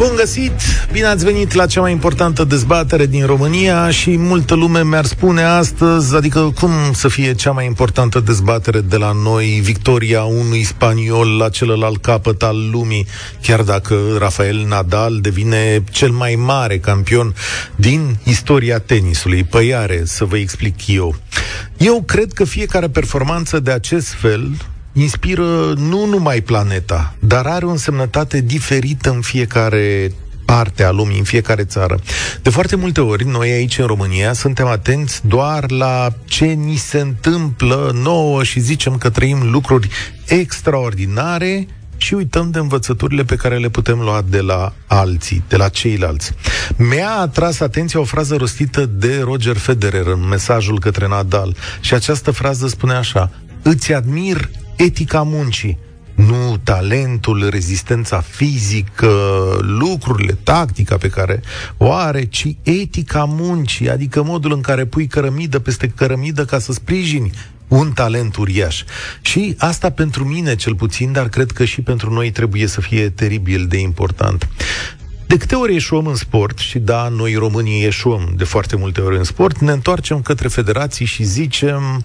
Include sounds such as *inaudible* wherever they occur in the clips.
Bun găsit! Bine ați venit la cea mai importantă dezbatere din România și multă lume mi-ar spune astăzi, adică cum să fie cea mai importantă dezbatere de la noi, victoria unui spaniol la celălalt capăt al lumii, chiar dacă Rafael Nadal devine cel mai mare campion din istoria tenisului. Păi are, să vă explic eu. Eu cred că fiecare performanță de acest fel inspiră nu numai planeta, dar are o însemnătate diferită în fiecare parte a lumii, în fiecare țară. De foarte multe ori, noi aici în România suntem atenți doar la ce ni se întâmplă nouă și zicem că trăim lucruri extraordinare și uităm de învățăturile pe care le putem lua de la alții, de la ceilalți. Mi-a atras atenția o frază rostită de Roger Federer în mesajul către Nadal și această frază spune așa Îți admir etica muncii, nu talentul, rezistența fizică, lucrurile, tactica pe care o are, ci etica muncii, adică modul în care pui cărămidă peste cărămidă ca să sprijini un talent uriaș. Și asta pentru mine cel puțin, dar cred că și pentru noi trebuie să fie teribil de important. De câte ori ieșuăm în sport, și da, noi românii ieșuăm de foarte multe ori în sport, ne întoarcem către federații și zicem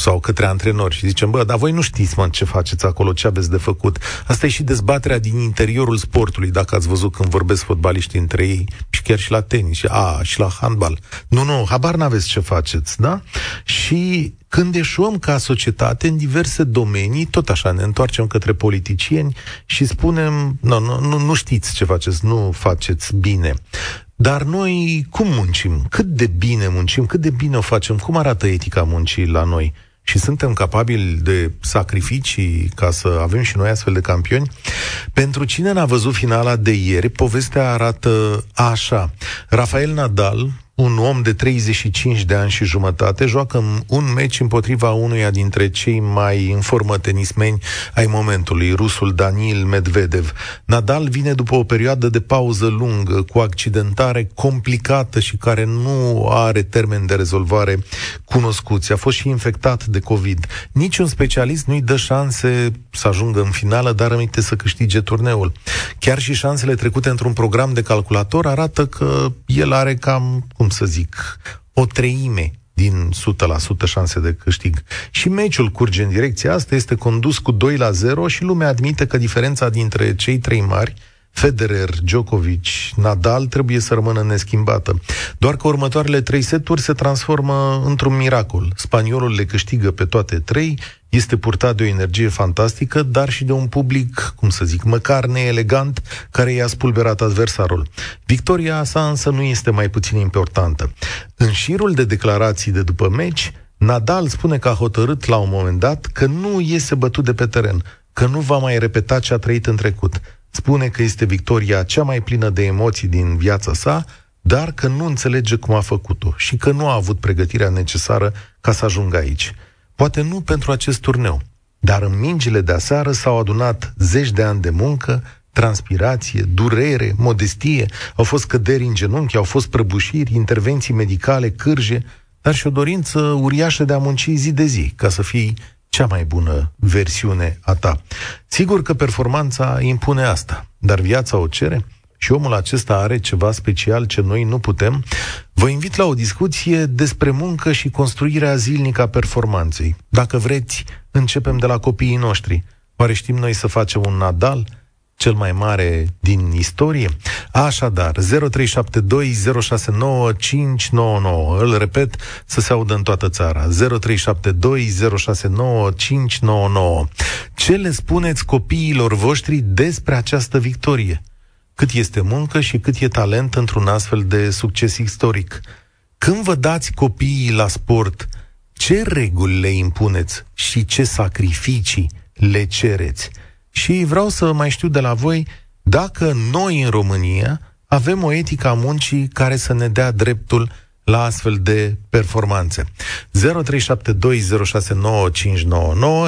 sau către antrenori și zicem, bă, dar voi nu știți, mă, ce faceți acolo, ce aveți de făcut. Asta e și dezbaterea din interiorul sportului, dacă ați văzut când vorbesc fotbaliști între ei și chiar și la tenis și, a, și la handbal. Nu, nu, habar n-aveți ce faceți, da? Și când eșuăm ca societate în diverse domenii, tot așa ne întoarcem către politicieni și spunem, nu, nu, nu, nu știți ce faceți, nu faceți bine. Dar noi cum muncim? Cât de bine muncim? Cât de bine o facem? Cum arată etica muncii la noi? Și suntem capabili de sacrificii ca să avem și noi astfel de campioni. Pentru cine n-a văzut finala de ieri, povestea arată așa. Rafael Nadal, un om de 35 de ani și jumătate joacă un meci împotriva unuia dintre cei mai în formă tenismeni ai momentului, rusul Daniil Medvedev. Nadal vine după o perioadă de pauză lungă, cu accidentare complicată și care nu are termen de rezolvare cunoscuți. A fost și infectat de COVID. Niciun specialist nu-i dă șanse să ajungă în finală, dar rămite să câștige turneul. Chiar și șansele trecute într-un program de calculator arată că el are cam, cum să zic, o treime din 100% șanse de câștig. Și meciul curge în direcția asta, este condus cu 2 la 0 și lumea admite că diferența dintre cei trei mari Federer, Djokovic, Nadal trebuie să rămână neschimbată. Doar că următoarele trei seturi se transformă într-un miracol. Spaniolul le câștigă pe toate trei, este purtat de o energie fantastică, dar și de un public, cum să zic, măcar neelegant, care i-a spulberat adversarul. Victoria sa însă nu este mai puțin importantă. În șirul de declarații de după meci, Nadal spune că a hotărât la un moment dat că nu iese bătut de pe teren, că nu va mai repeta ce a trăit în trecut spune că este victoria cea mai plină de emoții din viața sa, dar că nu înțelege cum a făcut-o și că nu a avut pregătirea necesară ca să ajungă aici. Poate nu pentru acest turneu, dar în mingile de aseară s-au adunat zeci de ani de muncă, transpirație, durere, modestie, au fost căderi în genunchi, au fost prăbușiri, intervenții medicale, cârje, dar și o dorință uriașă de a munci zi de zi, ca să fii cea mai bună versiune a ta. Sigur că performanța impune asta, dar viața o cere și omul acesta are ceva special ce noi nu putem. Vă invit la o discuție despre muncă și construirea zilnică a performanței. Dacă vreți, începem de la copiii noștri. Oare știm noi să facem un Nadal? Cel mai mare din istorie. Așadar, 0372069599, îl repet să se audă în toată țara, 0372069599. Ce le spuneți copiilor voștri despre această victorie? Cât este muncă și cât e talent într-un astfel de succes istoric? Când vă dați copiii la sport, ce reguli le impuneți și ce sacrificii le cereți? Și vreau să mai știu de la voi dacă noi în România avem o etică a muncii care să ne dea dreptul la astfel de performanțe. 0372069599,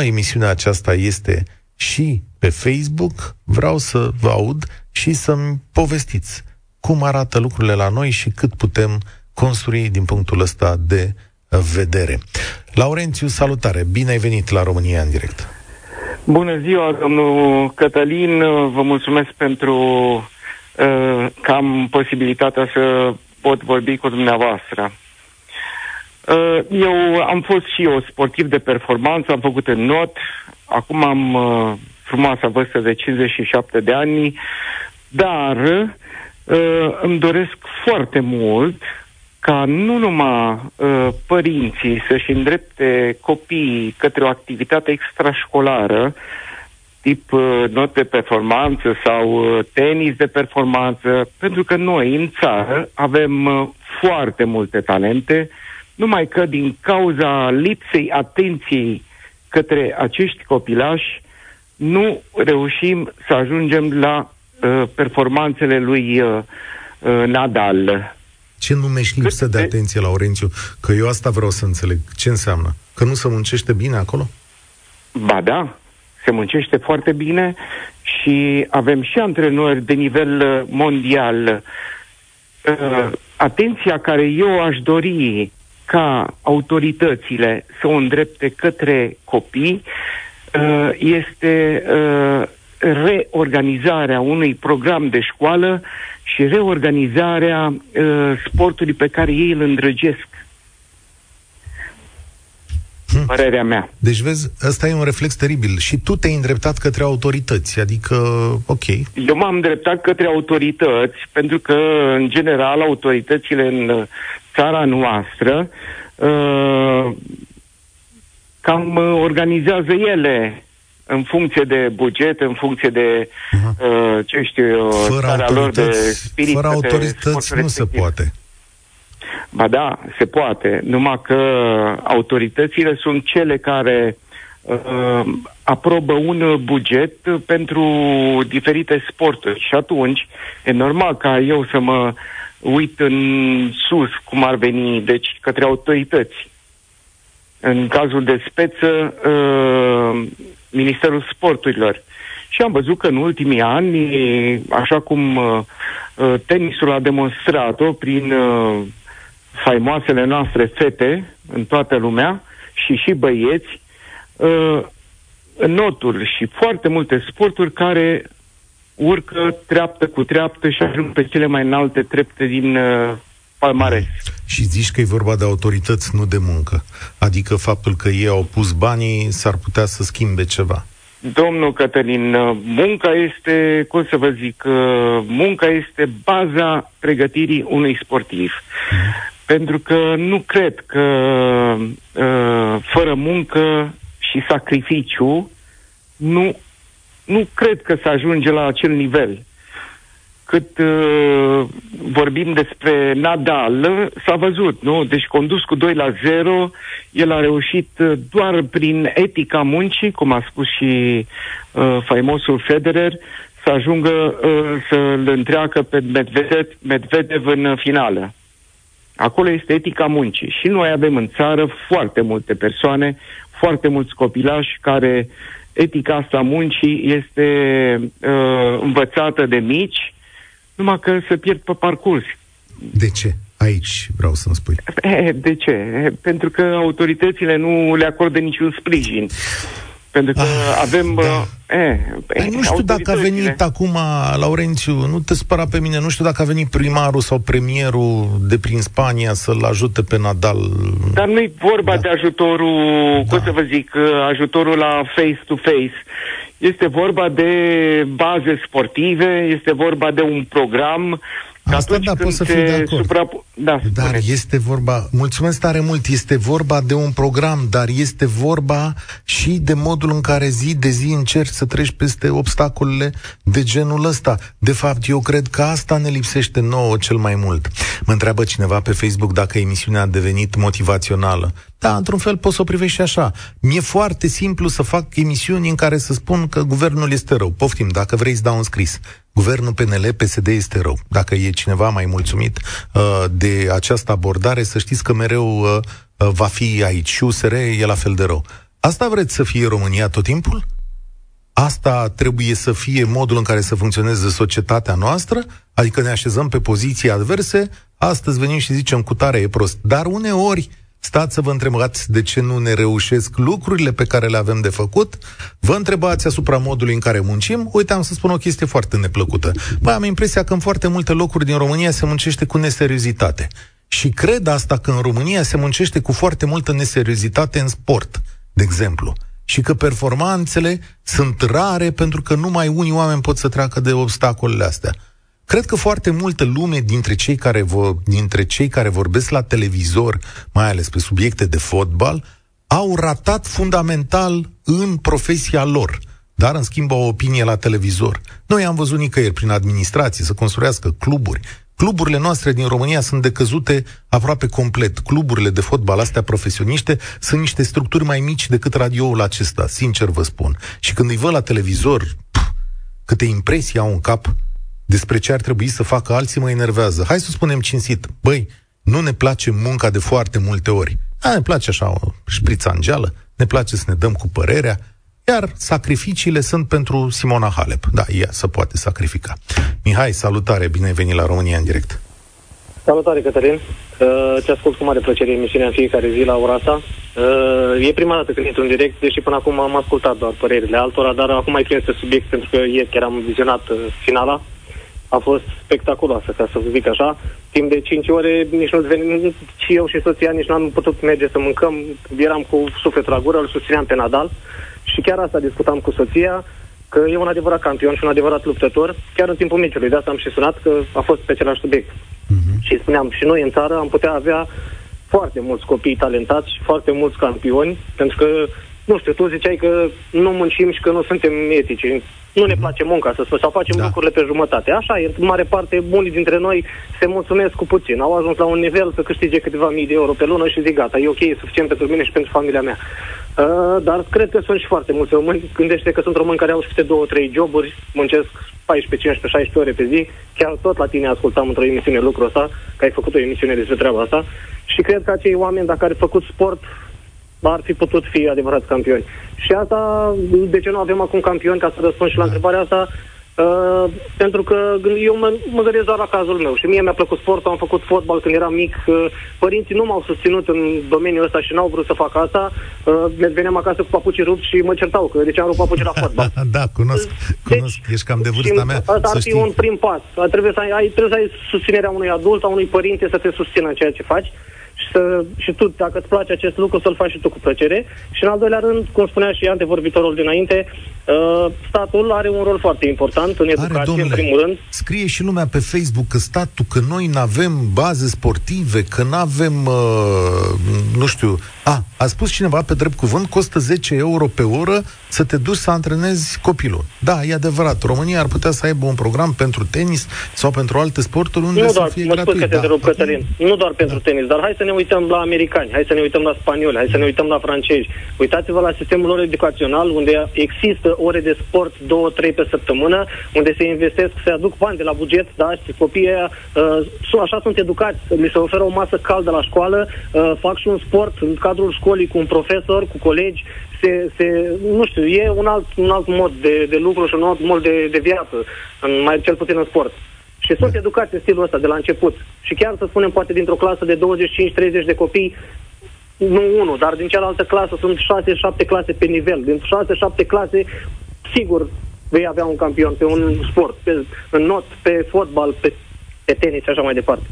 emisiunea aceasta este și pe Facebook. Vreau să vă aud și să-mi povestiți cum arată lucrurile la noi și cât putem construi din punctul ăsta de vedere. Laurențiu, salutare! Bine ai venit la România în direct! Bună ziua, domnul Cătălin! Vă mulțumesc pentru uh, că am posibilitatea să pot vorbi cu dumneavoastră. Uh, eu am fost și eu sportiv de performanță, am făcut în not, acum am uh, frumoasa vârstă de 57 de ani, dar uh, îmi doresc foarte mult ca nu numai uh, părinții să-și îndrepte copiii către o activitate extrașcolară, tip uh, not de performanță sau uh, tenis de performanță, pentru că noi în țară avem uh, foarte multe talente, numai că din cauza lipsei atenției către acești copilași, nu reușim să ajungem la uh, performanțele lui uh, uh, Nadal. Ce numești lipsă de atenție, Laurențiu? Că eu asta vreau să înțeleg. Ce înseamnă? Că nu se muncește bine acolo? Ba da, se muncește foarte bine și avem și antrenori de nivel uh, mondial. Uh, atenția care eu aș dori ca autoritățile să o îndrepte către copii uh, este uh, reorganizarea unui program de școală și reorganizarea uh, sportului pe care ei îl îndrăgesc. Hmm. Părerea mea. Deci, vezi, ăsta e un reflex teribil. Și tu te-ai îndreptat către autorități, adică, ok. Eu m-am îndreptat către autorități, pentru că, în general, autoritățile în țara noastră uh, cam organizează ele în funcție de buget, în funcție de, uh, ce știu fără starea lor de spirit. Fără autorități nu se poate. Ba da, se poate, numai că autoritățile sunt cele care uh, aprobă un buget pentru diferite sporturi și atunci e normal ca eu să mă uit în sus cum ar veni, deci către autorități. În cazul de speță, uh, Ministerul Sporturilor. Și am văzut că în ultimii ani, așa cum uh, uh, tenisul a demonstrat-o prin uh, faimoasele noastre fete în toată lumea și și băieți, uh, notul și foarte multe sporturi care urcă treaptă cu treaptă și ajung pe cele mai înalte trepte din uh, palmares. Și zici că e vorba de autorități, nu de muncă. Adică faptul că ei au pus banii s-ar putea să schimbe ceva. Domnul Cătălin, uh, munca este, cum să vă zic, uh, munca este baza pregătirii unui sportiv. Mm. Pentru că nu cred că uh, fără muncă și sacrificiu nu, nu cred că se ajunge la acel nivel cât uh, vorbim despre Nadal, s-a văzut, nu? Deci condus cu 2 la 0, el a reușit uh, doar prin etica muncii, cum a spus și uh, faimosul Federer, să ajungă uh, să-l întreacă pe Medvedev, Medvedev în finală. Acolo este etica muncii. Și noi avem în țară foarte multe persoane, foarte mulți copilași care etica asta muncii este uh, învățată de mici, numai că se pierd pe parcurs. De ce? Aici vreau să-mi spui. De ce? Pentru că autoritățile nu le acordă niciun sprijin. Pentru că ah, avem... Da. Uh, eh, eh, nu știu dacă a venit acum, Laurențiu, nu te spăra pe mine, nu știu dacă a venit primarul sau premierul de prin Spania să-l ajute pe Nadal. Dar nu-i vorba da. de ajutorul, da. cum să vă zic, ajutorul la face-to-face. Este vorba de baze sportive, este vorba de un program Asta da, pot să fiu de acord. Suprap... Da, dar spune. este vorba, mulțumesc tare mult, este vorba de un program, dar este vorba și de modul în care zi de zi încerci să treci peste obstacolele de genul ăsta. De fapt, eu cred că asta ne lipsește nouă cel mai mult. Mă întreabă cineva pe Facebook dacă emisiunea a devenit motivațională. Da, într-un fel poți să o privești și așa. Mi-e foarte simplu să fac emisiuni în care să spun că guvernul este rău. Poftim, dacă vrei să dau un scris. Guvernul PNL, PSD este rău. Dacă e cineva mai mulțumit uh, de această abordare, să știți că mereu uh, uh, va fi aici. Și USR e la fel de rău. Asta vreți să fie România tot timpul? Asta trebuie să fie modul în care să funcționeze societatea noastră? Adică ne așezăm pe poziții adverse, astăzi venim și zicem cu tare e prost. Dar uneori stați să vă întrebați de ce nu ne reușesc lucrurile pe care le avem de făcut, vă întrebați asupra modului în care muncim, uite, am să spun o chestie foarte neplăcută. Păi am impresia că în foarte multe locuri din România se muncește cu neseriozitate. Și cred asta că în România se muncește cu foarte multă neseriozitate în sport, de exemplu. Și că performanțele sunt rare pentru că numai unii oameni pot să treacă de obstacolele astea. Cred că foarte multă lume dintre cei care, vor, dintre cei care vorbesc la televizor, mai ales pe subiecte de fotbal, au ratat fundamental în profesia lor, dar în schimb au o opinie la televizor. Noi am văzut nicăieri prin administrație să construiască cluburi. Cluburile noastre din România sunt decăzute aproape complet. Cluburile de fotbal astea profesioniște sunt niște structuri mai mici decât radioul acesta, sincer vă spun. Și când îi văd la televizor, pf, câte impresii au în cap, despre ce ar trebui să facă alții mă enervează. Hai să spunem cinstit, băi, nu ne place munca de foarte multe ori. A, ne place așa o șprițangeală, ne place să ne dăm cu părerea, iar sacrificiile sunt pentru Simona Halep. Da, ea se poate sacrifica. Mihai, salutare, bine ai venit la România în direct. Salutare, Cătălin. Uh, te ascult cu mare plăcere emisiunea în fiecare zi la ora asta. Uh, e prima dată când intru în direct, deși până acum am ascultat doar părerile altora, dar acum mai prins pe subiect pentru că ieri chiar am vizionat uh, finala a fost spectaculoasă, ca să vă zic așa. Timp de 5 ore, nici nu venim, și eu și soția nici nu am putut merge să mâncăm, eram cu sufletul la gură, îl susțineam pe Nadal și chiar asta discutam cu soția, că e un adevărat campion și un adevărat luptător, chiar în timpul meciului. De asta am și sunat, că a fost pe același subiect. Uh-huh. Și spuneam, și noi în țară am putea avea foarte mulți copii talentați și foarte mulți campioni, pentru că nu știu, tu ziceai că nu muncim și că nu suntem etici. Nu ne mhm. place munca, să spun, sau facem da. lucrurile pe jumătate. Așa e, în mare parte, unii dintre noi se mulțumesc cu puțin. Au ajuns la un nivel să câștige câteva mii de euro pe lună și zic, gata, e ok, e suficient pentru mine și pentru familia mea. Uh, dar cred că sunt și foarte mulți români. Gândește că sunt români care au și câte două, trei joburi, muncesc 14, 15, 16 ore pe zi. Chiar tot la tine ascultam într-o emisiune lucrul ăsta, că ai făcut o emisiune despre treaba asta. Și cred că acei oameni, dacă ar fi făcut sport, ar fi putut fi adevărați campioni. Și asta, de ce nu avem acum campioni, ca să răspund și la da. întrebarea asta, Uh, pentru că eu mă, mă gândesc doar la cazul meu și mie mi-a plăcut sportul, am făcut fotbal când eram mic, uh, părinții nu m-au susținut în domeniul ăsta și n-au vrut să fac asta, uh, veneam acasă cu papucii rupți și mă certau că de ce am rupt papucii la fotbal. *laughs* da, cunosc, deci, cunosc, ești cam de vârsta mea. Asta ar fi știi. un prim pas. Trebuie să ai, trebuie să ai susținerea unui adult, a unui părinte să te susțină în ceea ce faci și, să, și tu, dacă îți place acest lucru, să-l faci și tu cu plăcere. Și în al doilea rând, cum spunea și antevorbitorul dinainte, uh, statul are un rol foarte important în educație, are, domnule, în primul rând. Scrie și lumea pe Facebook că statul, că noi nu avem baze sportive, că nu avem, uh, nu știu, a, a spus cineva pe drept cuvânt, costă 10 euro pe oră să te duci să antrenezi copilul. Da, e adevărat. România ar putea să aibă un program pentru tenis sau pentru alte sporturi unde nu să doar, fie mă gratuit. Spus că te da. Cătălin. Nu doar pentru da. tenis, dar hai să ne uităm la americani, hai să ne uităm la spanioli, hai să ne uităm la francezi. Uitați-vă la sistemul lor educațional, unde există ore de sport, două, trei pe săptămână, unde se investesc, se aduc bani de la buget, da, și copiii aia, uh, așa sunt educați, li se oferă o masă caldă la școală, uh, fac și un sport în cadrul școlii cu un profesor, cu colegi, se, se, nu știu, e un alt, un alt mod de, de lucru și un alt mod de, de viață, în, mai cel puțin în sport. Și sunt educați în stilul ăsta de la început. Și chiar să spunem, poate dintr-o clasă de 25-30 de copii, nu unul, dar din cealaltă clasă sunt 6-7 clase pe nivel. Din 6-7 clase, sigur, vei avea un campion pe un sport, pe, în not, pe fotbal, pe, pe tenis și așa mai departe.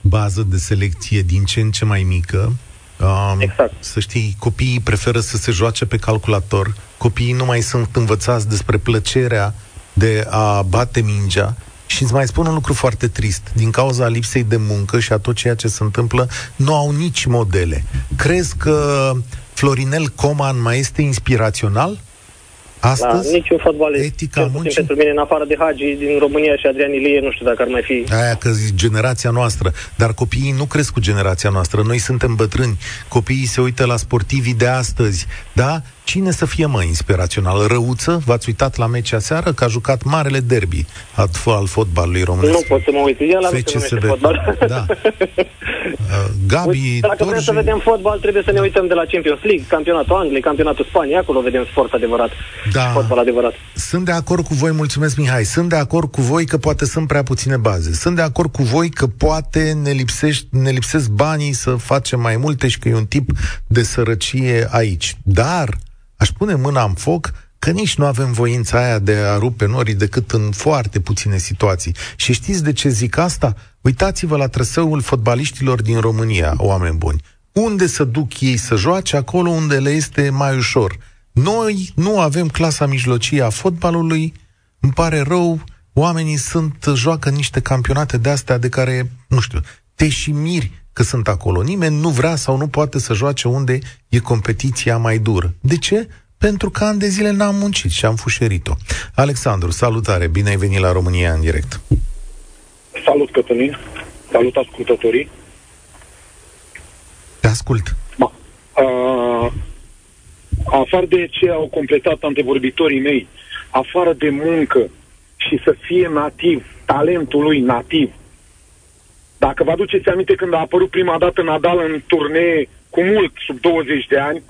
Bază de selecție din ce în ce mai mică, Um, exact. Să știi, copiii preferă să se joace pe calculator, copiii nu mai sunt învățați despre plăcerea de a bate mingea și îți mai spun un lucru foarte trist. Din cauza lipsei de muncă și a tot ceea ce se întâmplă, nu au nici modele. Crezi că Florinel Coman mai este inspirațional? Astăzi, da, niciun fotbalist, etica muncii... pentru mine, în afară de Hagi din România și Adrian Ilie, nu știu dacă ar mai fi... Aia că zic generația noastră, dar copiii nu cresc cu generația noastră, noi suntem bătrâni, copiii se uită la sportivii de astăzi, da? Cine să fie, mă, inspirațional? Răuță? V-ați uitat la meciul seară? Că a jucat marele derby al fotbalului românesc. Nu pot să mă uit. El la FCSB. fotbal. *laughs* Da. Uh, Gabi, Dacă vrem să vedem fotbal, trebuie să ne uităm de la Champions League, campionatul Angliei, campionatul Spaniei, acolo vedem sport adevărat. Da. Fotbal adevărat. Sunt de acord cu voi, mulțumesc Mihai. Sunt de acord cu voi că poate sunt prea puține baze. Sunt de acord cu voi că poate ne, lipsești, ne lipsesc banii să facem mai multe și că e un tip de sărăcie aici. Dar aș pune mâna în foc că nici nu avem voința aia de a rupe norii decât în foarte puține situații. Și știți de ce zic asta? Uitați-vă la trăsăul fotbaliștilor din România, oameni buni. Unde să duc ei să joace? Acolo unde le este mai ușor. Noi nu avem clasa mijlocie a fotbalului, îmi pare rău, oamenii sunt, joacă niște campionate de astea de care, nu știu, te și miri că sunt acolo. Nimeni nu vrea sau nu poate să joace unde e competiția mai dură. De ce? Pentru că ani de zile n-am muncit și am fușerit-o. Alexandru, salutare, bine ai venit la România în direct. Salut, Cătălin. Salut, ascultătorii. Te ascult. Ma. Uh, afară de ce au completat antevorbitorii mei, afară de muncă și să fie nativ, talentul lui nativ. Dacă vă aduceți aminte când a apărut prima dată Nadal în turnee cu mult sub 20 de ani,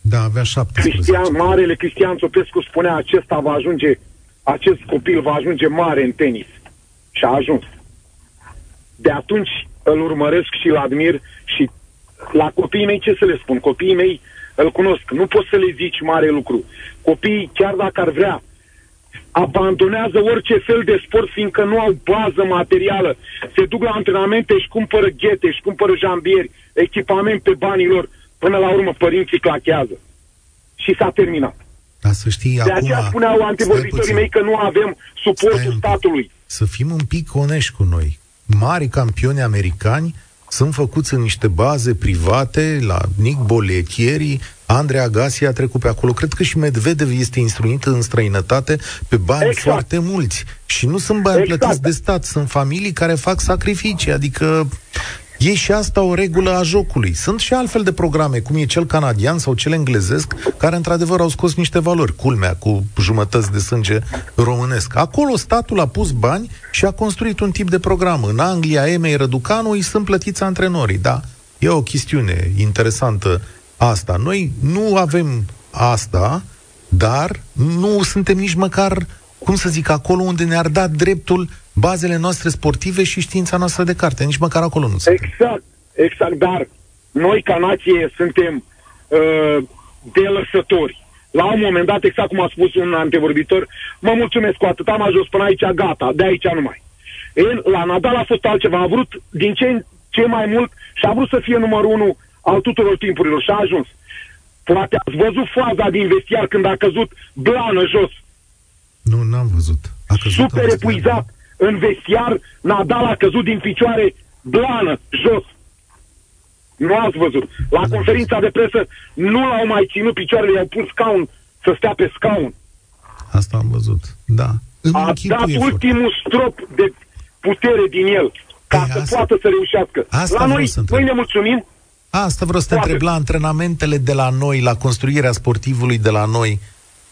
da, avea 17. Cristian, marele Cristian Sopescu spunea acesta va ajunge, acest copil va ajunge mare în tenis. Și a ajuns. De atunci îl urmăresc și îl admir și la copiii mei ce să le spun? Copiii mei îl cunosc. Nu poți să le zici mare lucru. Copiii, chiar dacă ar vrea, abandonează orice fel de sport fiindcă nu au bază materială. Se duc la antrenamente, își cumpără ghete, își cumpără jambieri, echipament pe banii lor. Până la urmă, părinții clachează. Și s-a terminat. Ca să știi, de acum, aceea spuneau antivorbitorii mei că nu avem suportul statului. Să fim un pic onești cu noi. Mari campioni americani sunt făcuți în niște baze private, la Nick Boletieri, Andrei Agassi a trecut pe acolo. Cred că și Medvedev este instruit în străinătate pe bani exact. foarte mulți. Și nu sunt bani exact. plătiți de stat, sunt familii care fac sacrificii. Adică E și asta o regulă a jocului. Sunt și altfel de programe, cum e cel canadian sau cel englezesc, care într-adevăr au scos niște valori, culmea, cu jumătăți de sânge românesc. Acolo statul a pus bani și a construit un tip de program. În Anglia, Emei Răducanu îi sunt plătiți antrenorii, da? E o chestiune interesantă asta. Noi nu avem asta, dar nu suntem nici măcar, cum să zic, acolo unde ne-ar da dreptul bazele noastre sportive și știința noastră de carte. Nici măcar acolo nu sunt. Exact, exact, dar noi ca nație suntem uh, delăsători. La un moment dat, exact cum a spus un antevorbitor, mă mulțumesc cu atât, am ajuns până aici, gata, de aici numai. El, la Nadal a fost altceva, a vrut din ce, ce mai mult și a vrut să fie numărul unu al tuturor timpurilor și a ajuns. Poate ați văzut faza din vestiar când a căzut blană jos. Nu, n-am văzut. A căzut Super epuizat în vestiar, Nadal a căzut din picioare blană, jos. Nu ați văzut. La conferința de presă nu l-au mai ținut picioarele, i-au pus scaun să stea pe scaun. Asta am văzut, da. a dat ultimul strop de putere din el ca Ei, să asta... poată să reușească. Asta la noi, noi ne mulțumim. Asta vreau să te întreb la antrenamentele de la noi, la construirea sportivului de la noi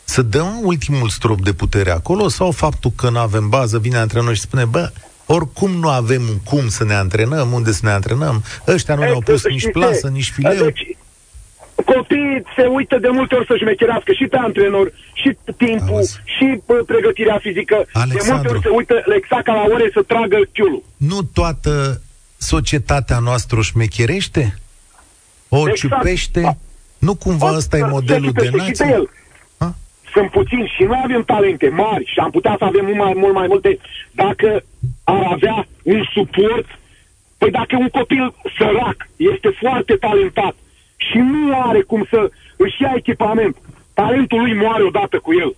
să dăm ultimul strop de putere acolo sau faptul că nu avem bază, vine antrenor și spune, bă, oricum nu avem cum să ne antrenăm, unde să ne antrenăm, ăștia nu ne-au pus nici plasă, nici fileu. Deci, copiii se uită de multe ori să-și mecherească și pe antrenor, și timpul, Auzi. și bă, pregătirea fizică. Alexandru. De multe ori se uită exact ca la ore să tragă chiulul. Nu toată societatea noastră o șmecherește? O exact. ciupește? Nu cumva ăsta e modelul de nație? sunt puțini și noi avem talente mari și am putea să avem mult mai, mult mai multe dacă ar avea un suport. Păi dacă un copil sărac este foarte talentat și nu are cum să își ia echipament, talentul lui moare odată cu el.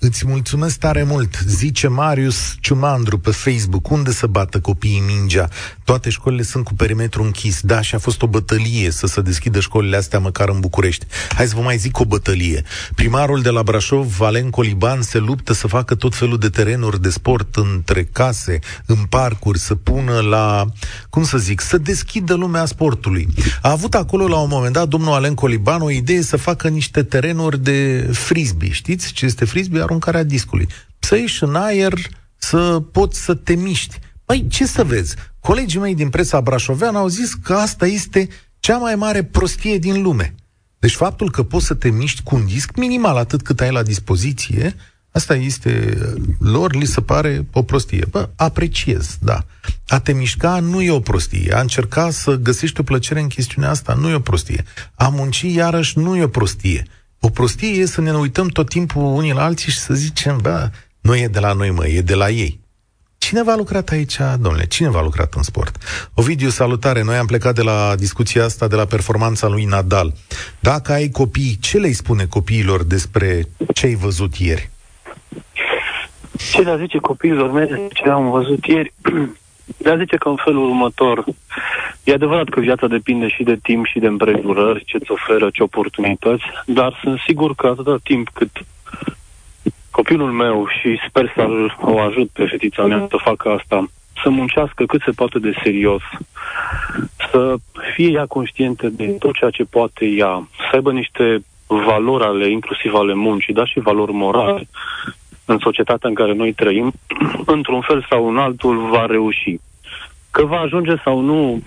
Îți mulțumesc tare mult, zice Marius Ciumandru pe Facebook, unde să bată copiii mingea? Toate școlile sunt cu perimetru închis. Da, și a fost o bătălie să se deschidă școlile astea măcar în București. Hai să vă mai zic o bătălie. Primarul de la Brașov, Valen Coliban, se luptă să facă tot felul de terenuri de sport între case, în parcuri, să pună la, cum să zic, să deschidă lumea sportului. A avut acolo la un moment dat domnul Alen Coliban o idee să facă niște terenuri de frisbee. Știți ce este frisbee? Aruncarea discului. Să ieși în aer, să poți să te miști. Păi, ce să vezi? Colegii mei din presa brașoveană au zis că asta este cea mai mare prostie din lume. Deci faptul că poți să te miști cu un disc minimal atât cât ai la dispoziție, asta este, lor li se pare o prostie. Bă, apreciez, da. A te mișca nu e o prostie. A încerca să găsești o plăcere în chestiunea asta nu e o prostie. A munci iarăși nu e o prostie. O prostie e să ne uităm tot timpul unii la alții și să zicem, bă, nu e de la noi, mă, e de la ei. Cine v-a lucrat aici, domnule? Cine v-a lucrat în sport? Ovidiu, salutare! Noi am plecat de la discuția asta, de la performanța lui Nadal. Dacă ai copii, ce le spune copiilor despre ce ai văzut ieri? Ce le zice copiilor mei ce am văzut ieri? *clears throat* Le zice că în felul următor, e adevărat că viața depinde și de timp și de împrejurări, ce-ți oferă, ce oportunități, dar sunt sigur că atâta timp cât copilul meu și sper să-l o ajut pe fetița mea să facă asta, să muncească cât se poate de serios, să fie ea conștientă de tot ceea ce poate ea, să aibă niște valori ale, inclusiv ale muncii, dar și valori morale, în societatea în care noi trăim, *clears throat* într-un fel sau în altul va reuși. Că va ajunge sau nu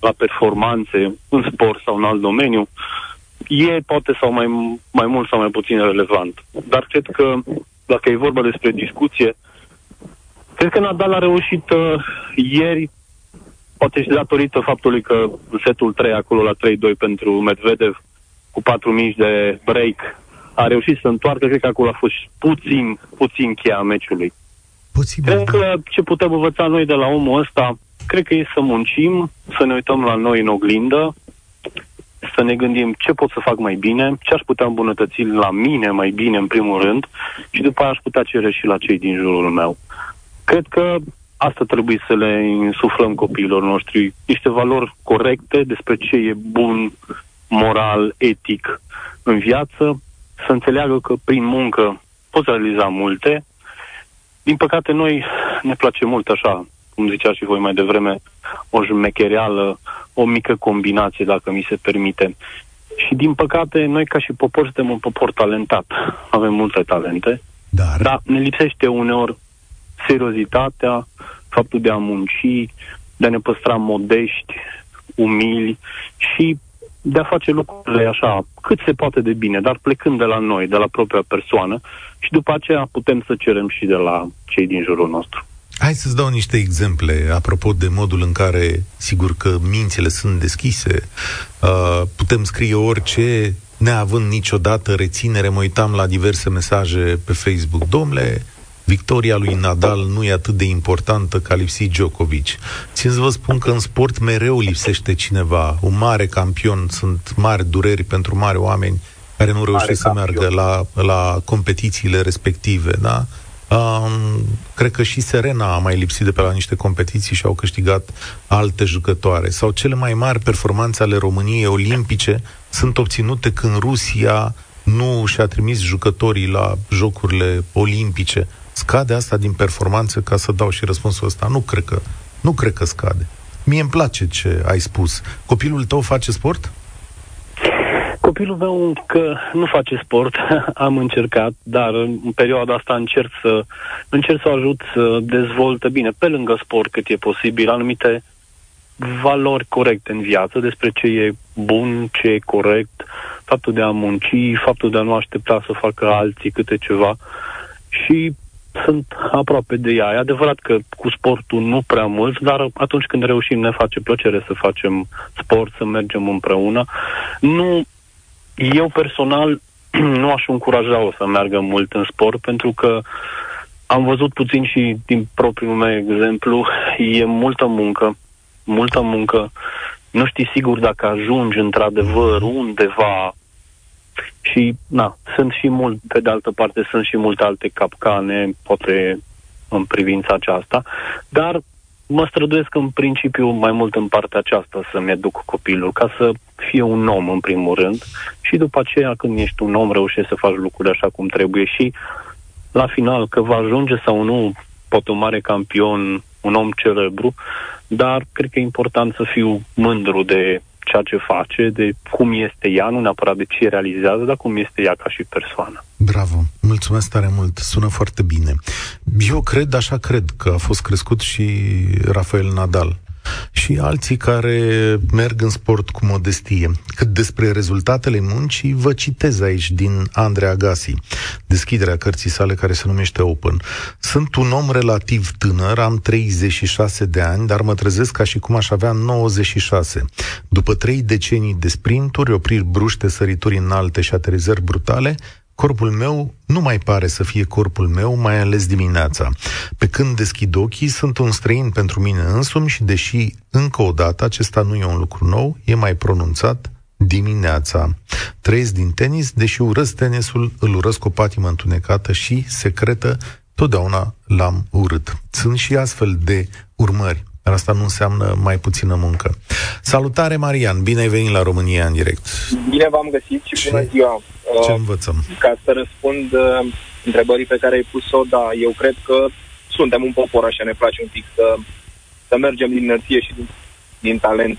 la performanțe în sport sau în alt domeniu, e poate sau mai, mai mult sau mai puțin relevant. Dar cred că, dacă e vorba despre discuție, cred că Nadal a reușit uh, ieri, poate și datorită faptului că în setul 3, acolo la 3-2 pentru Medvedev, cu 4 mici de break, a reușit să întoarcă, cred că acolo a fost puțin, puțin cheia meciului. Posibil. Cred că ce putem învăța noi de la omul ăsta, cred că e să muncim, să ne uităm la noi în oglindă, să ne gândim ce pot să fac mai bine, ce aș putea îmbunătăți la mine mai bine în primul rând și după aia aș putea cere și la cei din jurul meu. Cred că asta trebuie să le insuflăm copiilor noștri, niște valori corecte despre ce e bun, moral, etic în viață, să înțeleagă că prin muncă poți realiza multe. Din păcate, noi ne place mult așa, cum zicea și voi mai devreme, o jmechereală, o mică combinație, dacă mi se permite. Și din păcate, noi ca și popor suntem un popor talentat. Avem multe talente, dar, dar ne lipsește uneori seriozitatea, faptul de a munci, de a ne păstra modești, umili și de a face lucrurile așa, cât se poate de bine, dar plecând de la noi, de la propria persoană și după aceea putem să cerem și de la cei din jurul nostru. Hai să-ți dau niște exemple apropo de modul în care, sigur că mințile sunt deschise, uh, putem scrie orice, neavând niciodată reținere, mă uitam la diverse mesaje pe Facebook. Domnule, victoria lui Nadal nu e atât de importantă ca lipsi Djokovic. Țin să vă spun că în sport mereu lipsește cineva, un mare campion, sunt mari dureri pentru mari oameni care nu reușesc să meargă la, la competițiile respective, da? Um, cred că și Serena a mai lipsit de pe la niște competiții și au câștigat alte jucătoare. Sau cele mai mari performanțe ale României olimpice sunt obținute când Rusia nu și-a trimis jucătorii la jocurile olimpice. Scade asta din performanță ca să dau și răspunsul ăsta? Nu cred că, nu cred că scade. Mie îmi place ce ai spus. Copilul tău face sport? Copilul meu încă nu face sport, *laughs* am încercat, dar în perioada asta încerc să încerc să ajut să dezvolte bine, pe lângă sport cât e posibil, anumite valori corecte în viață, despre ce e bun, ce e corect, faptul de a munci, faptul de a nu aștepta să facă alții câte ceva. Și sunt aproape de ea. E adevărat că cu sportul nu prea mult, dar atunci când reușim ne face plăcere să facem sport, să mergem împreună. Nu, eu personal *clears throat* nu aș încuraja-o să meargă mult în sport, pentru că am văzut puțin și din propriul meu exemplu, e multă muncă, multă muncă, nu știi sigur dacă ajungi într-adevăr undeva și Și, na, sunt și mult, pe de altă parte, sunt și multe alte capcane, poate în privința aceasta, dar mă străduiesc în principiu mai mult în partea aceasta să-mi educ copilul, ca să fie un om în primul rând și după aceea când ești un om reușești să faci lucrurile așa cum trebuie și la final că va ajunge sau nu poate un mare campion, un om celebru, dar cred că e important să fiu mândru de ceea ce face, de cum este ea, nu neapărat de ce realizează, dar cum este ea ca și persoană. Bravo, mulțumesc tare mult, sună foarte bine. Eu cred, așa cred, că a fost crescut și Rafael Nadal și alții care merg în sport cu modestie. Cât despre rezultatele muncii, vă citez aici din Andrei Agassi, deschiderea cărții sale care se numește Open. Sunt un om relativ tânăr, am 36 de ani, dar mă trezesc ca și cum aș avea 96. După trei decenii de sprinturi, opriri bruște, sărituri înalte și aterizări brutale, corpul meu nu mai pare să fie corpul meu, mai ales dimineața. Pe când deschid ochii, sunt un străin pentru mine însumi și deși, încă o dată, acesta nu e un lucru nou, e mai pronunțat dimineața. Trăiesc din tenis, deși urăsc tenisul, îl urăsc cu o patimă întunecată și secretă, totdeauna l-am urât. Sunt și astfel de urmări. Dar asta nu înseamnă mai puțină muncă. Salutare, Marian! Bine ai venit la România în direct! Bine v-am găsit și Ce? bună ziua! Ce uh, învățăm? Ca să răspund uh, întrebării pe care ai pus-o, da, eu cred că suntem un popor așa, ne place un pic să, să mergem din inerție și din, din talent.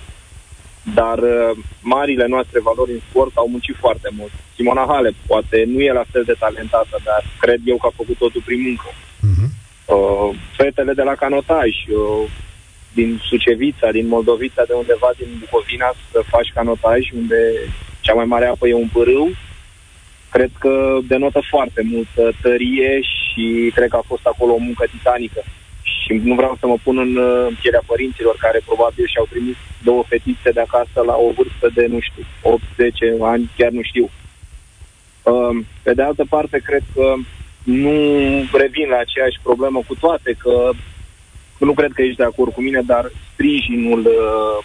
Dar uh, marile noastre valori în sport au muncit foarte mult. Simona Halep poate nu e la fel de talentată, dar cred eu că a făcut totul prin muncă. Uh-huh. Uh, fetele de la canotaj, uh, din Sucevița, din Moldovița, de undeva din Bucovina, să faci canotaj, unde cea mai mare apă e un pârâu, cred că denotă foarte multă tărie și cred că a fost acolo o muncă titanică. Și nu vreau să mă pun în pielea părinților care probabil și-au trimis două fetițe de acasă la o vârstă de, nu știu, 8-10 ani, chiar nu știu. Um, pe de altă parte, cred că nu revin la aceeași problemă cu toate, că nu cred că ești de acord cu mine, dar sprijinul uh,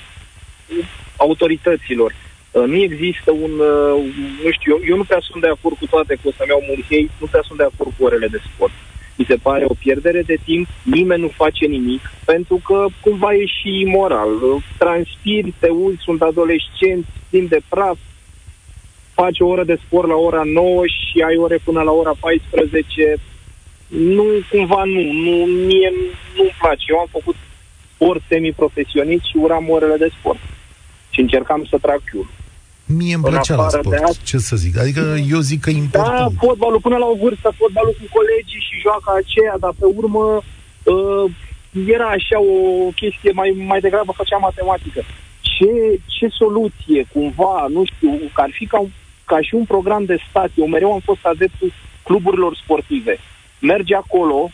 autorităților Uh, nu există un, uh, nu știu, eu, eu nu prea sunt de acord cu toate că o să-mi iau murhei, nu prea sunt de acord cu orele de sport. Mi se pare o pierdere de timp, nimeni nu face nimic, pentru că cumva e și imoral. Transpiri, te uiți, sunt adolescenți, timp de praf, faci o oră de sport la ora 9 și ai ore până la ora 14. Nu, cumva nu, nu mie nu-mi place. Eu am făcut sport semi-profesionist și uram orele de sport. Și încercam să trag chiul. Mie îmi plăcea la sport, asta, ce să zic. Adică eu zic că e important. Da, fotbalul până la o vârstă, fotbalul cu colegii și joaca aceea, dar pe urmă uh, era așa o chestie, mai, mai degrabă făcea matematică. Ce, ce soluție, cumva, nu știu, că ar fi ca, un, ca și un program de stat. Eu mereu am fost adeptul cluburilor sportive. Merge acolo,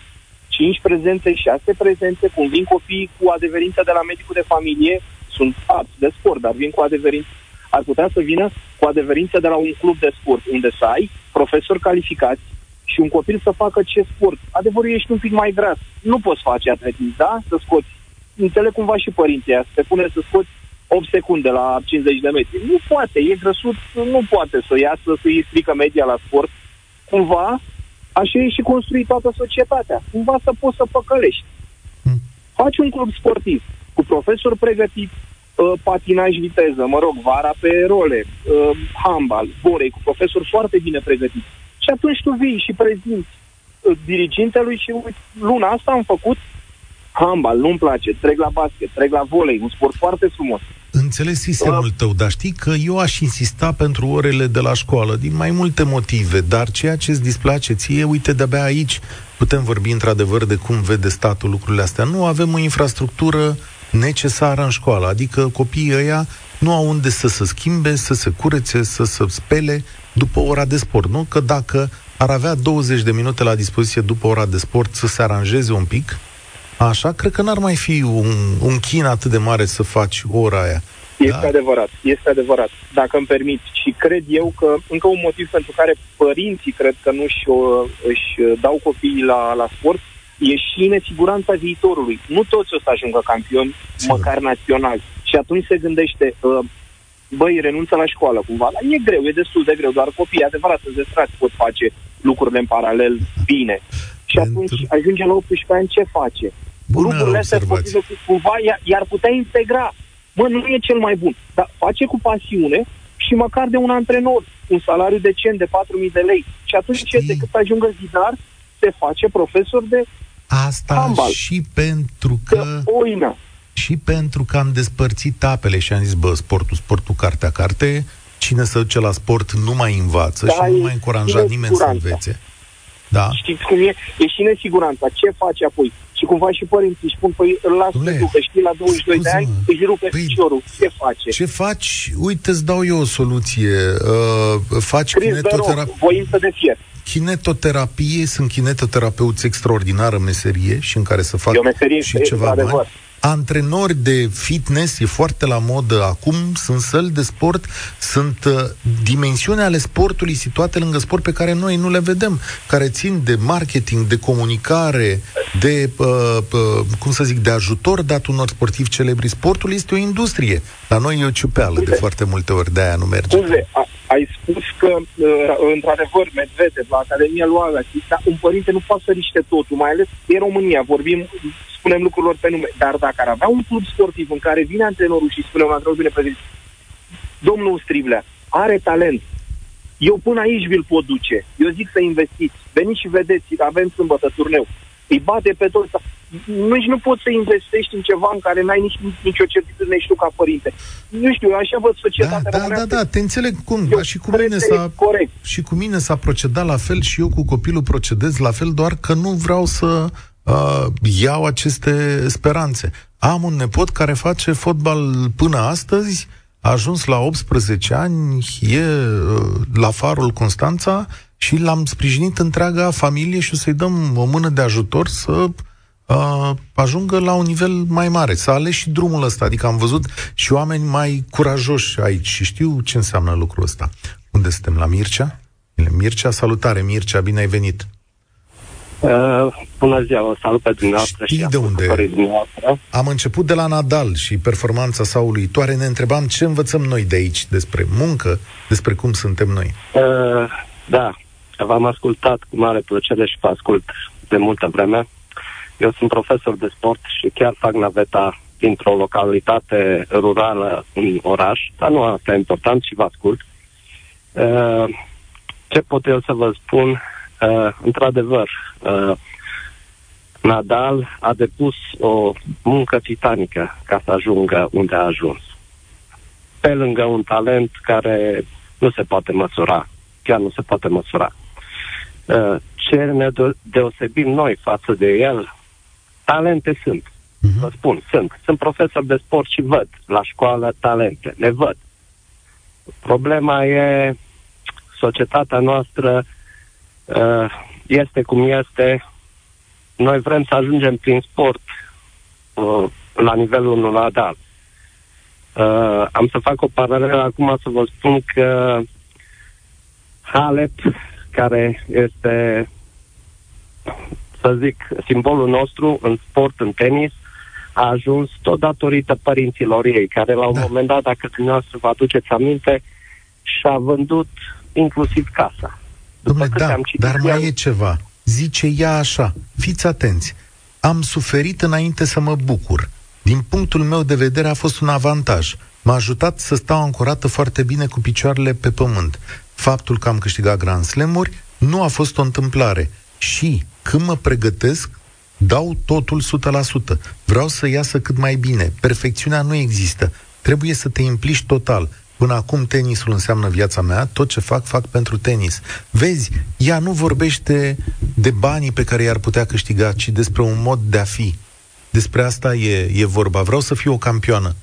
5 prezențe, 6 prezențe, cum vin copiii cu adeverință de la medicul de familie, sunt arți de sport, dar vin cu adeverință ar putea să vină cu adeverință de la un club de sport, unde să ai profesori calificați și un copil să facă ce sport. Adevărul ești un pic mai gras. Nu poți face atletism, da? Să scoți. Înțeleg cumva și părinții să te pune să scoți 8 secunde la 50 de metri. Nu poate, e grăsut, nu poate să iasă, să-i strică media la sport. Cumva, așa e și construit toată societatea. Cumva să poți să păcălești. Hmm. Faci un club sportiv cu profesori pregătiți, uh, patinaj viteză, mă rog, vara pe role, uh, handbal, volei, cu profesori foarte bine pregătiți. Și atunci tu vii și prezinți uh, dirigintelui și uite, luna asta am făcut handbal, nu-mi place, trec la basket, trec la volei, un sport foarte frumos. Înțeles sistemul uh, tău, dar știi că eu aș insista pentru orele de la școală, din mai multe motive, dar ceea ce îți displace ție, uite, de-abia aici putem vorbi într-adevăr de cum vede statul lucrurile astea. Nu avem o infrastructură necesară în școală. Adică copiii ăia nu au unde să se schimbe, să se curețe, să se spele după ora de sport. Nu că dacă ar avea 20 de minute la dispoziție după ora de sport să se aranjeze un pic, așa, cred că n-ar mai fi un, un chin atât de mare să faci ora aia. Este da? adevărat, este adevărat, dacă îmi permit. Și cred eu că încă un motiv pentru care părinții cred că nu își, își dau copiii la, la sport e și nesiguranța viitorului. Nu toți o să ajungă campioni, Sim. măcar naționali. Și atunci se gândește, uh, băi, renunță la școală cumva, dar e greu, e destul de greu, doar copiii adevărat înzestrați pot face lucrurile în paralel bine. Și Pentru- atunci ajunge la 18 ani, ce face? Bună Grupurile astea observație. sportive cumva i- i-ar putea integra. Mă, nu e cel mai bun, dar face cu pasiune și măcar de un antrenor, un salariu decent de 4.000 de lei. Și atunci ce, Știi? decât să ajungă zidar, se face profesor de Asta Handbal. și pentru de că oină. și pentru că am despărțit apele și am zis, bă, sportul, sportul, cartea, carte, cine se duce la sport nu mai învață Da, și nu e mai încuraja nimeni să nesiguranță. învețe. Da? Știți cum e? E și nesiguranța. Ce faci apoi? Și cumva și părinții își spun, păi îl las Dom'le, pe ducă, știi, la 22 de ani, scuze-mă. își rupe Păi, piciorul. Ce face? Ce faci? Uite, îți dau eu o soluție. Uh, faci Scris de kinetoterapie. rog, voință de fier. Kinetoterapie, sunt kinetoterapeuți extraordinară meserie și în care să fac E o meserie, și e, ceva bani. într-adevăr. Antrenori de fitness e foarte la modă acum, sunt săli de sport, sunt uh, dimensiuni ale sportului situate lângă sport pe care noi nu le vedem, care țin de marketing, de comunicare, de, uh, uh, cum să zic, de ajutor dat unor sportivi celebri. Sportul este o industrie. La noi e o ciupeală de foarte multe ori, de aia nu merge. Scuze, a, ai spus că, uh, într-adevăr, Medvedev, la Academia lui Agassi, dar un părinte nu poate să riște totul, mai ales e România, vorbim, spunem lucrurilor pe nume. Dar dacă ar avea un club sportiv în care vine antrenorul și spune un antrenor bine pregătit, domnul Striblea, are talent, eu până aici vi-l pot duce. Eu zic să investiți. Veniți și vedeți, avem sâmbătă turneu. Îi bate pe toți. Nici nu poți să investești în ceva în care n-ai nici, nicio certitudine și tu ca părinte. Nu știu, eu așa văd Da, societatea da, da, românească. da, te înțeleg cum. Eu Dar și cu cred mine că s-a e corect. și cu mine s-a procedat la fel și eu cu copilul procedez la fel, doar că nu vreau să uh, iau aceste speranțe. Am un nepot care face fotbal până astăzi, a ajuns la 18 ani, e uh, la farul Constanța și l-am sprijinit întreaga familie și o să-i dăm o mână de ajutor să uh, ajungă la un nivel mai mare, să ales și drumul ăsta. Adică am văzut și oameni mai curajoși aici și știu ce înseamnă lucrul ăsta. Unde suntem? La Mircea? Mircea, salutare Mircea, bine ai venit. Uh, bună ziua, o salut pe dumneavoastră Știi și de unde? ascultătorii dumneavoastră. Am început de la Nadal și performanța sa uluitoare. Ne întrebam ce învățăm noi de aici, despre muncă, despre cum suntem noi. Uh, da, v-am ascultat cu mare plăcere și vă ascult de multă vreme. Eu sunt profesor de sport și chiar fac naveta dintr-o localitate rurală în oraș, dar nu asta e important și vă ascult. Uh, ce pot eu să vă spun? Uh, într-adevăr, uh, Nadal a depus o muncă titanică ca să ajungă unde a ajuns. Pe lângă un talent care nu se poate măsura, chiar nu se poate măsura. Uh, Ce ne do- deosebim noi față de el, talente sunt. Mhm. Vă spun, sunt. Sunt profesor de sport și văd la școală talente, le văd. Problema e societatea noastră uh, este cum este. Noi vrem să ajungem prin sport uh, la nivelul unui Nadal. Uh, am să fac o paralelă acum să vă spun că Halep, care este, să zic, simbolul nostru în sport, în tenis, a ajuns tot datorită părinților ei, care la un Da. moment dat, dacă dumneavoastră vă aduceți aminte, și-a vândut inclusiv casa. După Dom'le, câte da, am citit dar mai eu- e ceva. Zice ea așa, fiți atenți, am suferit înainte să mă bucur. Din punctul meu de vedere a fost un avantaj. M-a ajutat să stau ancorată foarte bine cu picioarele pe pământ. Faptul că am câștigat Grand Slam-uri nu a fost o întâmplare. Și când mă pregătesc, dau totul 100%. Vreau să iasă cât mai bine. Perfecțiunea nu există. Trebuie să te implici total. Până acum tenisul înseamnă viața mea, tot ce fac, fac pentru tenis. Vezi, ea nu vorbește de banii pe care i-ar putea câștiga, ci despre un mod de a fi. Despre asta e, e vorba. Vreau să fiu o campioană.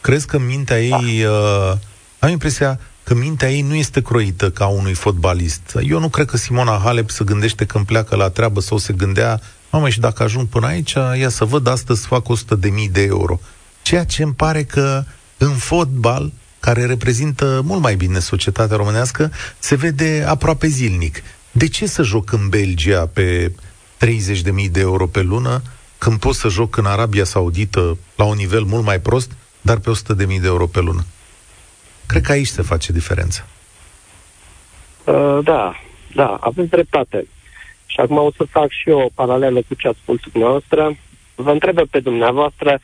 Crezi că mintea ei... Uh, am impresia că mintea ei nu este croită ca unui fotbalist. Eu nu cred că Simona Halep se gândește când pleacă la treabă sau se gândea Mamă, și dacă ajung până aici, ia să văd, astăzi fac 100 de mii de euro. Ceea ce îmi pare că în fotbal, care reprezintă mult mai bine societatea românească, se vede aproape zilnic. De ce să joc în Belgia pe 30 de mii de euro pe lună, când pot să joc în Arabia Saudită la un nivel mult mai prost, dar pe 100 de mii de euro pe lună? Cred că aici se face diferența. Uh, da, da, aveți dreptate. Și acum o să fac și eu o paralelă cu ce ați spus dumneavoastră. Vă întreb pe dumneavoastră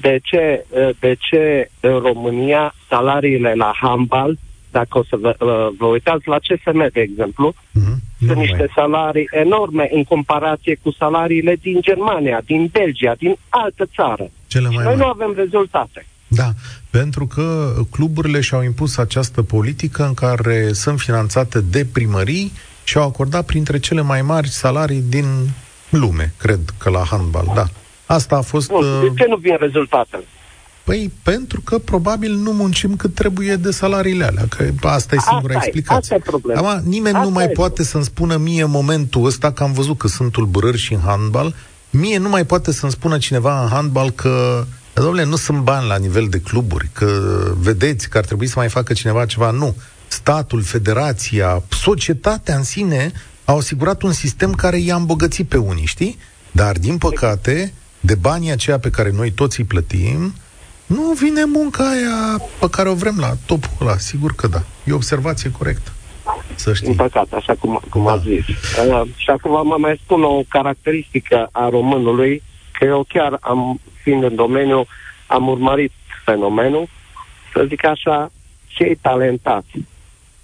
de ce, uh, de ce în România salariile la handbal, dacă o să vă, uh, vă uitați la CSM, de exemplu, Mm-hmm. sunt niște salarii enorme în comparație cu salariile din Germania, din Belgia, din altă țară. Cele Și mai noi mari. nu avem rezultate. Da, pentru că cluburile și-au impus această politică în care sunt finanțate de primării și au acordat printre cele mai mari salarii din lume, cred că la handbal, da. Asta a fost... Nu, uh, de ce nu vin rezultatele? Păi, pentru că probabil nu muncim cât trebuie de salariile alea, că asta e singura Asta e, explicație. asta e problema. Acum, nimeni nu Asta mai este. poate să-mi spună mie în momentul ăsta, că am văzut că sunt tulburări și în handbal, mie nu mai poate să-mi spună cineva în handbal că Domnule, nu sunt bani la nivel de cluburi, că vedeți că ar trebui să mai facă cineva ceva. Nu. Statul, federația, societatea în sine au asigurat un sistem care i-a îmbogățit pe unii, știi? Dar, din păcate, de banii aceia pe care noi toți îi plătim, nu vine munca aia pe care o vrem la topul ăla. Sigur că da. E o observație corectă. Să știi. Din păcate, așa cum, cum Da. ați zis. Uh, și acum mă mai spun o caracteristică a românului, că eu chiar am, fiind în domeniu, am urmărit fenomenul, să zic așa, cei talentați,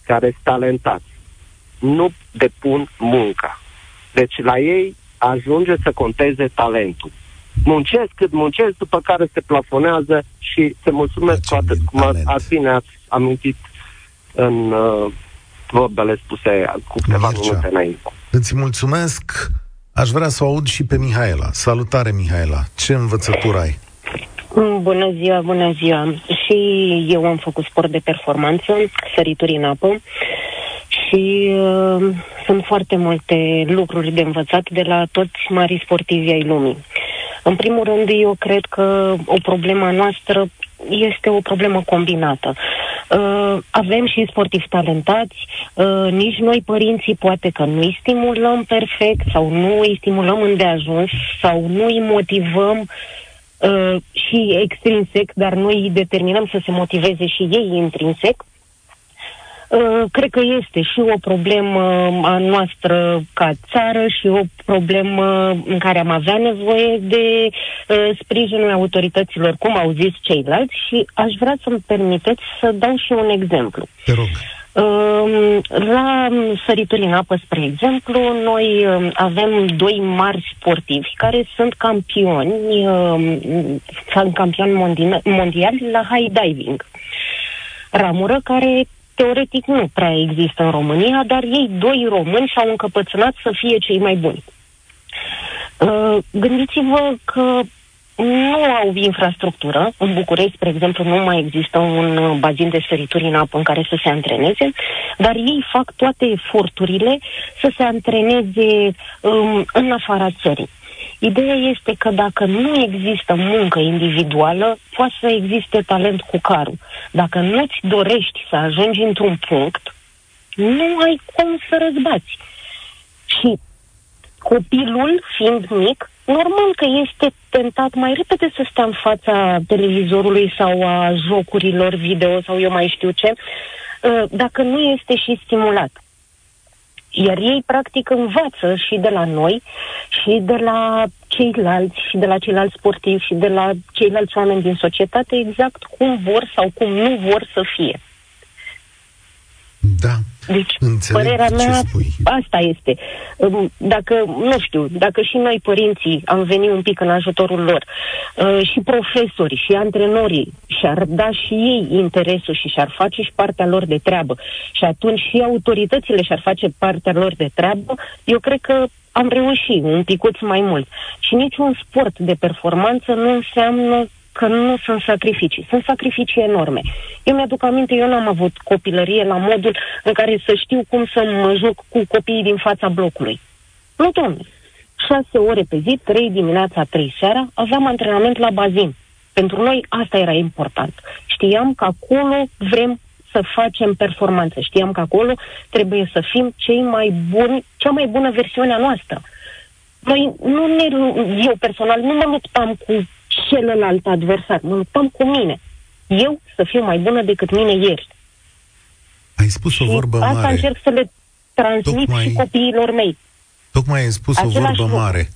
care sunt talentați, nu depun munca. Deci la ei ajunge să conteze talentul. Muncesc cât muncesc, după care se plafonează și se mulțumesc Facem cu atât, din cum ați, talent. ați bine ați amintit în uh, vorbele spuse cu câteva Mircea. minute înainte. Îți mulțumesc. Aș vrea să o aud și pe Mihaela. Salutare, Mihaela. Ce învățătură ai? Mm, Bună ziua, bună ziua. Și eu am făcut sport de performanță, sărituri în apă și uh, sunt foarte multe lucruri de învățat de la toți mari sportivi ai lumii. În primul rând, eu cred că o problemă a noastră este o problemă combinată. Uh, avem și sportivi talentați, uh, nici noi părinții poate că nu îi stimulăm perfect sau nu îi stimulăm îndeajuns sau nu îi motivăm uh, și extrinsec, dar noi îi determinăm să se motiveze și ei intrinsec. Uh, cred că este și o problemă a noastră ca țară și o problemă în care am avea nevoie de uh, sprijinul autorităților, cum au zis ceilalți, și aș vrea să-mi permiteți să dau și un exemplu. Te rog. Um, La sărituri în apă, spre exemplu, noi um, avem doi mari sportivi care sunt campioni, um, sunt campioni mondi- mondiali la high diving. Ramură care teoretic nu prea există în România, dar ei doi români și-au încăpățânat să fie cei mai buni. Uh, gândiți-vă că nu au infrastructură. În București, spre exemplu, nu mai există un uh, bazin de sărituri în apă în care să se antreneze, dar ei fac toate eforturile să se antreneze um, în afara țării. Ideea este că dacă nu există muncă individuală, poate să existe talent cu carul. Dacă nu-ți dorești să ajungi într-un punct, nu ai cum să răzbați. Și copilul, fiind mic, normal că este tentat mai repede să stea în fața televizorului sau a jocurilor video sau eu mai știu ce, uh, dacă nu este și stimulat. Iar ei, practic, învață și de la noi, și de la ceilalți, și de la ceilalți sportivi, și de la ceilalți oameni din societate, exact cum vor sau cum nu vor să fie. Da. Deci, Înțeleg părerea ce mea, spui. asta este. Um, Dacă, nu știu, dacă și noi, părinții, am venit un pic în ajutorul lor, uh, și profesorii, și antrenorii, și-ar da și ei interesul și și-ar face și partea lor de treabă, și atunci și autoritățile și-ar face partea lor de treabă, eu cred că am reușit un picuț mai mult. Și niciun sport de performanță nu înseamnă că nu sunt sacrificii. Sunt sacrificii enorme. Eu mi-aduc aminte, eu n-am avut copilărie la modul în care să știu cum să mă joc cu copiii din fața blocului. Nu, domnule. Șase ore pe zi, trei dimineața, trei seara, aveam antrenament la bazin. Pentru noi asta era important. Știam că acolo vrem să facem performanță. Știam că acolo trebuie să fim cei mai buni, cea mai bună versiune a noastră. Noi nu ne, eu personal nu mă luptam cu celălalt adversar, mă luptam cu mine. Eu să fiu mai bună decât mine ieri. Ai spus o și vorbă asta mare. încerc să le transmit Tocmai- și copiilor mei. Tocmai ai spus o Același vorbă lucru. mare.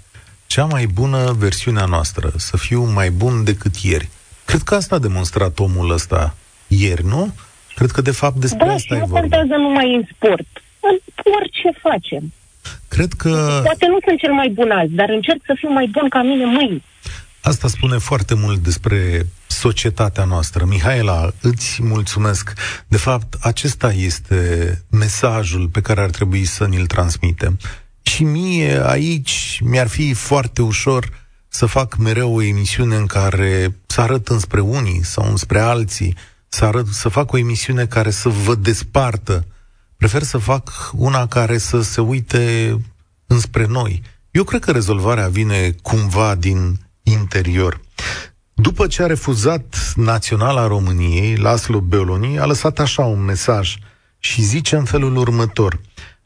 Cea mai bună versiunea noastră, să fiu mai bun decât ieri. Cred că asta a demonstrat omul ăsta ieri, nu? Cred că de fapt despre Da, și asta e nu vorba. contează numai în sport. În orice facem. Cred că Poate nu sunt cel mai bun azi, dar încerc să fiu mai bun ca mine mâine. Asta spune foarte mult despre societatea noastră. Mihaela, îți mulțumesc. De fapt, acesta este mesajul pe care ar trebui să ni-l transmitem. Și mie aici mi-ar fi foarte ușor să fac mereu o emisiune în care să arăt înspre unii sau înspre alții, să, arăt, să fac o emisiune care să vă despartă. Prefer să fac una care să se uite înspre noi. Eu cred că rezolvarea vine cumva din interior. După ce a refuzat Naționala României, Laslo Beoloni a lăsat așa un mesaj și zice în felul următor.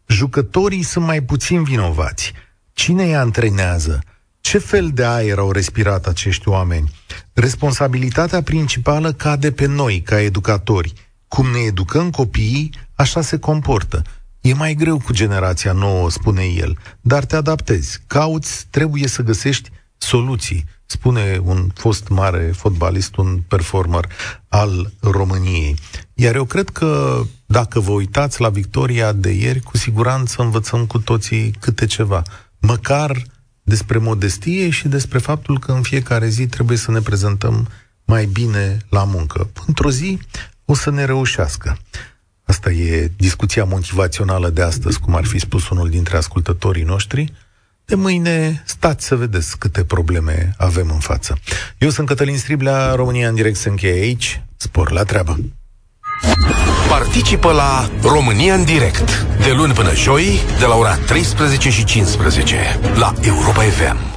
Jucătorii sunt mai puțin vinovați. Cine îi antrenează? Ce fel de aer au respirat acești oameni? Responsabilitatea principală cade pe noi, ca educatori. Cum ne educăm copiii, așa se comportă. E mai greu cu generația nouă, spune el, dar te adaptezi. Cauți, trebuie să găsești soluții, spune un fost mare fotbalist, un performer al României. Iar eu cred că dacă vă uitați la victoria de ieri, cu siguranță învățăm cu toții câte ceva. Măcar despre modestie și despre faptul că în fiecare zi trebuie să ne prezentăm mai bine la muncă. Într-o zi o să ne reușească. Asta e discuția motivațională de astăzi, cum ar fi spus unul dintre ascultătorii noștri. De mâine stați să vedeți câte probleme avem în față. Eu sunt Cătălin Striblea, România în direct se încheie aici. Spor la treabă! Participă la România în direct de luni până joi de la ora 13 și 15 la Europa FM.